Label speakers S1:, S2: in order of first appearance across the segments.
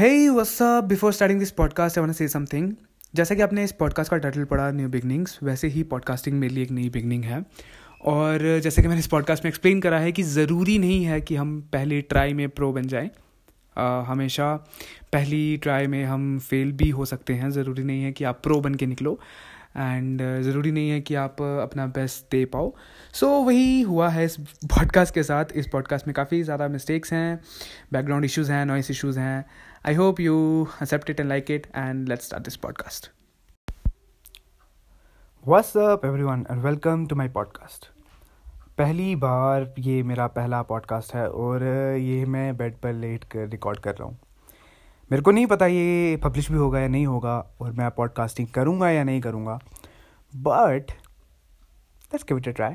S1: Hey, what's before starting this podcast podcast, I something. जैसा कि आपने इस पॉडकास्ट का टाइटल पढ़ा न्यू बिगनिंग्स वैसे ही पॉडकास्टिंग मेरे लिए एक नई बिगनिंग है। और जैसे कि मैंने इस पॉडकास्ट में एक्सप्लेन करा है कि ज़रूरी नहीं है कि हम पहली ट्राई में प्रो बन जाएँ। हमेशा पहली ट्राई में हम फेल भी हो सकते हैं। ज़रूरी नहीं है कि आप प्रो बन के निकलो। एंड uh, ज़रूरी नहीं है कि आप uh, अपना बेस्ट दे पाओ। सो so, वही हुआ है इस पॉडकास्ट के साथ। इस पॉडकास्ट में काफ़ी ज़्यादा मिस्टेक्स हैं बैकग्राउंड इश्यूज़ हैं नॉइस इश्यूज़ हैं। I hope you accept it and like it and let's start this podcast
S2: What's up everyone and welcome to my podcast. पहली बार ये मेरा पहला पॉडकास्ट है और uh, ये मैं बेड पर लेट कर रिकॉर्ड कर रहा हूँ। मेरे को नहीं पता ये पब्लिश भी होगा या नहीं होगा और मैं पॉडकास्टिंग करूँगा या नहीं करूँगा। But let's give it a try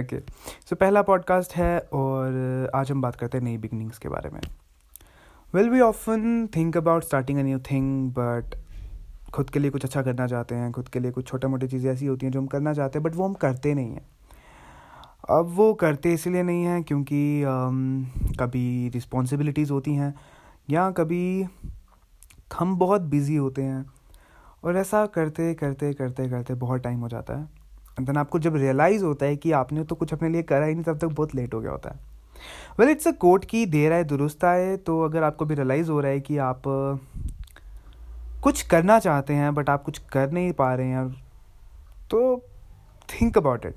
S2: okay so पहला पॉडकास्ट है और आज हम बात करते हैं नई बिगनिंग्स के बारे में। Well we often think about starting a new thing but खुद के लिए कुछ अच्छा करना चाहते हैं, खुद के लिए कुछ छोटा मोटी चीज़ें ऐसी होती हैं जो हम करना चाहते हैं बट वो हम करते नहीं हैं। अब वो करते इसलिए नहीं हैं क्योंकि um, कभी रिस्पॉन्सिबिलिटीज़ होती हैं या कभी हम बहुत बिज़ी होते हैं और ऐसा करते करते करते करते बहुत टाइम हो जाता है। एंड देन आपको जब रियलाइज़ होता है कि आपने तो कुछ अपने लिए करा ही नहीं तब तक बहुत लेट हो गया होता है। वेल इट्स अ कोट की देर आए दुरुस्त आए तो अगर आपको भी रियलाइज़ हो रहा है कि आप कुछ करना चाहते हैं बट आप कुछ कर नहीं पा रहे हैं तो थिंक अबाउट इट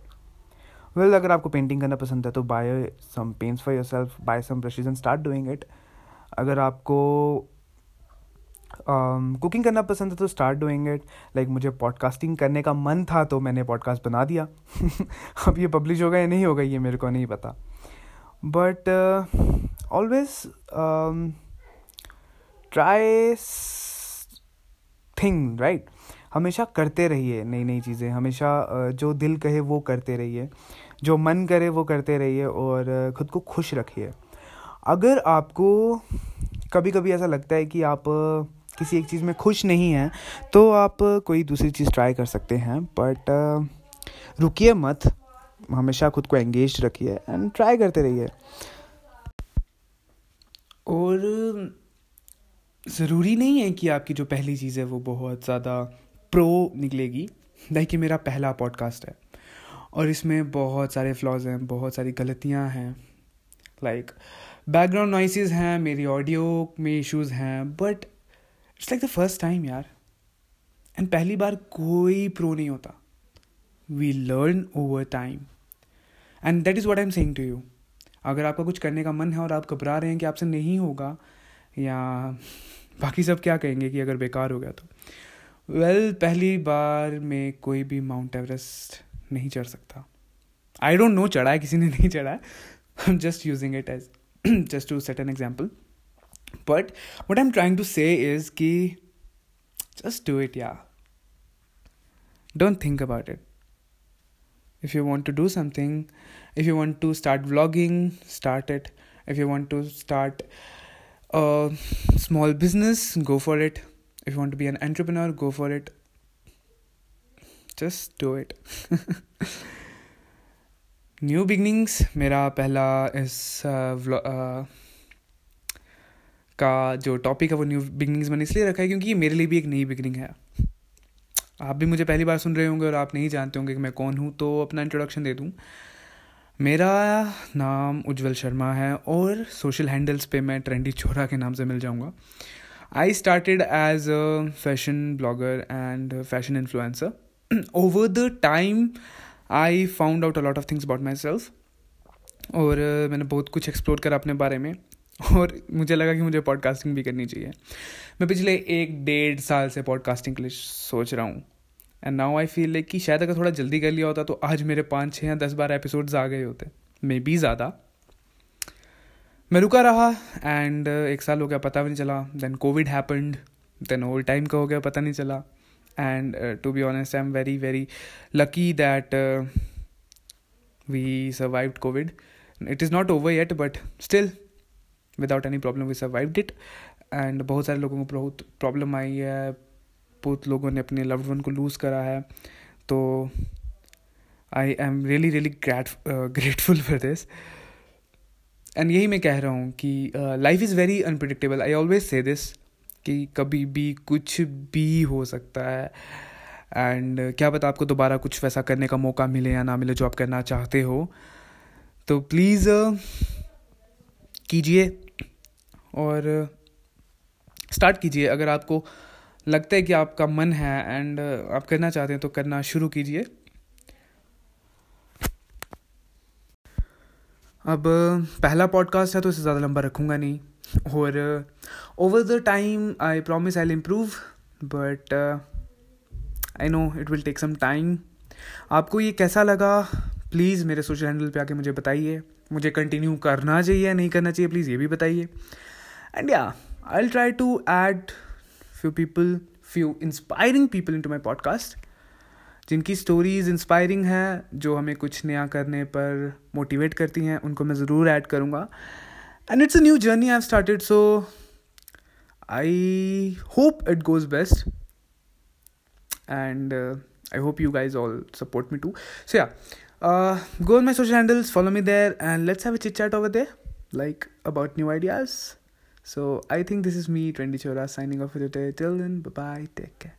S2: वेल अगर आपको पेंटिंग करना पसंद है तो buy some paints for your self buy some brushes and start doing it अगर आपको कुकिंग um, करना पसंद है तो स्टार्ट डूइंग इट लाइक मुझे पॉडकास्टिंग करने का मन था तो मैंने पॉडकास्ट बना दिया. अब ये पब्लिश होगा या नहीं होगा ये मेरे को नहीं पता. But always try thing right हमेशा करते रहिए नई नई चीज़ें, हमेशा जो दिल कहे वो करते रहिए, जो मन करे वो करते रहिए और ख़ुद को खुश रखिए। अगर आपको कभी कभी ऐसा लगता है कि आप किसी एक चीज़ में खुश नहीं हैं तो आप कोई दूसरी चीज़ ट्राई कर सकते हैं, बट रुकिए मत, हमेशा खुद को एंगेज रखिए एंड ट्राई करते रहिए।
S1: और, ज़रूरी नहीं है कि आपकी जो पहली चीज़ है वो बहुत ज़्यादा प्रो निकलेगी। लाइक कि मेरा पहला पॉडकास्ट है। और इसमें बहुत सारे फ्लॉज हैं, बहुत सारी गलतियाँ हैं। लाइक बैकग्राउंड नॉइसेज हैं, मेरी ऑडियो में इश्यूज़ हैं but it's like the first time यार। एंड पहली बार कोई प्रो नहीं होता। We learn over time and that is what I am saying to you अगर आपका कुछ करने का मन है और आप घबरा रहे हैं कि आपसे नहीं होगा, या बाकी सब क्या कहेंगे कि अगर बेकार हो गया तो। वेल पहली बार में कोई भी माउंट एवरेस्ट नहीं चढ़ सकता। आई डोंट नो चढ़ा है, किसी ने नहीं चढ़ा है। Am just using it as just to set an example but what I am trying to say is कि जस्ट डू इट या don't think about it if you want to do something if you want to start blogging start it if you want to start small business go for it If you want to be an entrepreneur, go for it. Just do it new beginnings मेरा पहला इस का जो topic है वो new beginnings मैंने इसलिए रखा है क्योंकि ये मेरे लिए भी एक नई बिगनिंग है। आप भी मुझे पहली बार सुन रहे होंगे और आप नहीं जानते होंगे कि मैं कौन हूँ तो अपना इंट्रोडक्शन दे दूँ। मेरा नाम उज्जवल शर्मा है और सोशल हैंडल्स पे मैं ट्रेंडी चोरा के नाम से मिल जाऊँगा। I started as a fashion blogger and fashion influencer over the time found out a lot of things about my self और uh, मैंने बहुत कुछ एक्सप्लोर करा अपने बारे में। और मुझे लगा कि मुझे पॉडकास्टिंग भी करनी चाहिए। मैं पिछले एक डेढ़ साल से पॉडकास्टिंग के लिए सोच रहा हूँ। And now I feel like कि शायद अगर थोड़ा जल्दी कर लिया होता तो आज मेरे पाँच छः या दस बारह एपिसोड्स आ गए होते। मे बी ज़्यादा। मैं रुका रहा एंड uh, एक साल हो गया पता भी नहीं चला। Then covid happened then over time का हो गया पता नहीं चला। And to be honest I am very very lucky that we survive covid it is not over over but still without any problem we we it and बहुत सारे लोगों को बहुत प्रॉब्लम आई है। बहुत लोगों ने अपने लव्ड वन को लूज़ करा है। तो I am really really great grateful for this and यही मैं कह रहा हूँ कि life is very unpredictable I always say this कि कभी भी कुछ भी हो सकता है। एंड क्या पता आपको दोबारा कुछ वैसा करने का मौका मिले या ना मिले जो आप करना चाहते हो। तो प्लीज़ कीजिए और स्टार्ट कीजिए। अगर आपको लगता है कि आपका मन है एंड आप करना चाहते हैं तो करना शुरू कीजिए। अब, पहला पॉडकास्ट है तो इसे ज़्यादा लंबा रखूँगा नहीं। और over the time I promise I improve but I know it will take some time आपको ये कैसा लगा? प्लीज़ मेरे सोशल हैंडल पे आके मुझे बताइए। मुझे कंटिन्यू करना चाहिए या नहीं करना चाहिए प्लीज़ ये भी बताइए। एंड या I try to add few people few inspiring people into my podcast जिनकी स्टोरीज इंस्पायरिंग हैं जो हमें कुछ नया करने पर मोटिवेट करती हैं उनको मैं ज़रूर ऐड करूँगा and it's a new journey I started so I hope it goes best uh, I hope you guys all support me too. So yeah, uh, go on my social handles, follow me there, and let's have a chit chat over there, like about new ideas. So I think this is me, 20 Chora, signing off for today. Till then, bye bye, take care.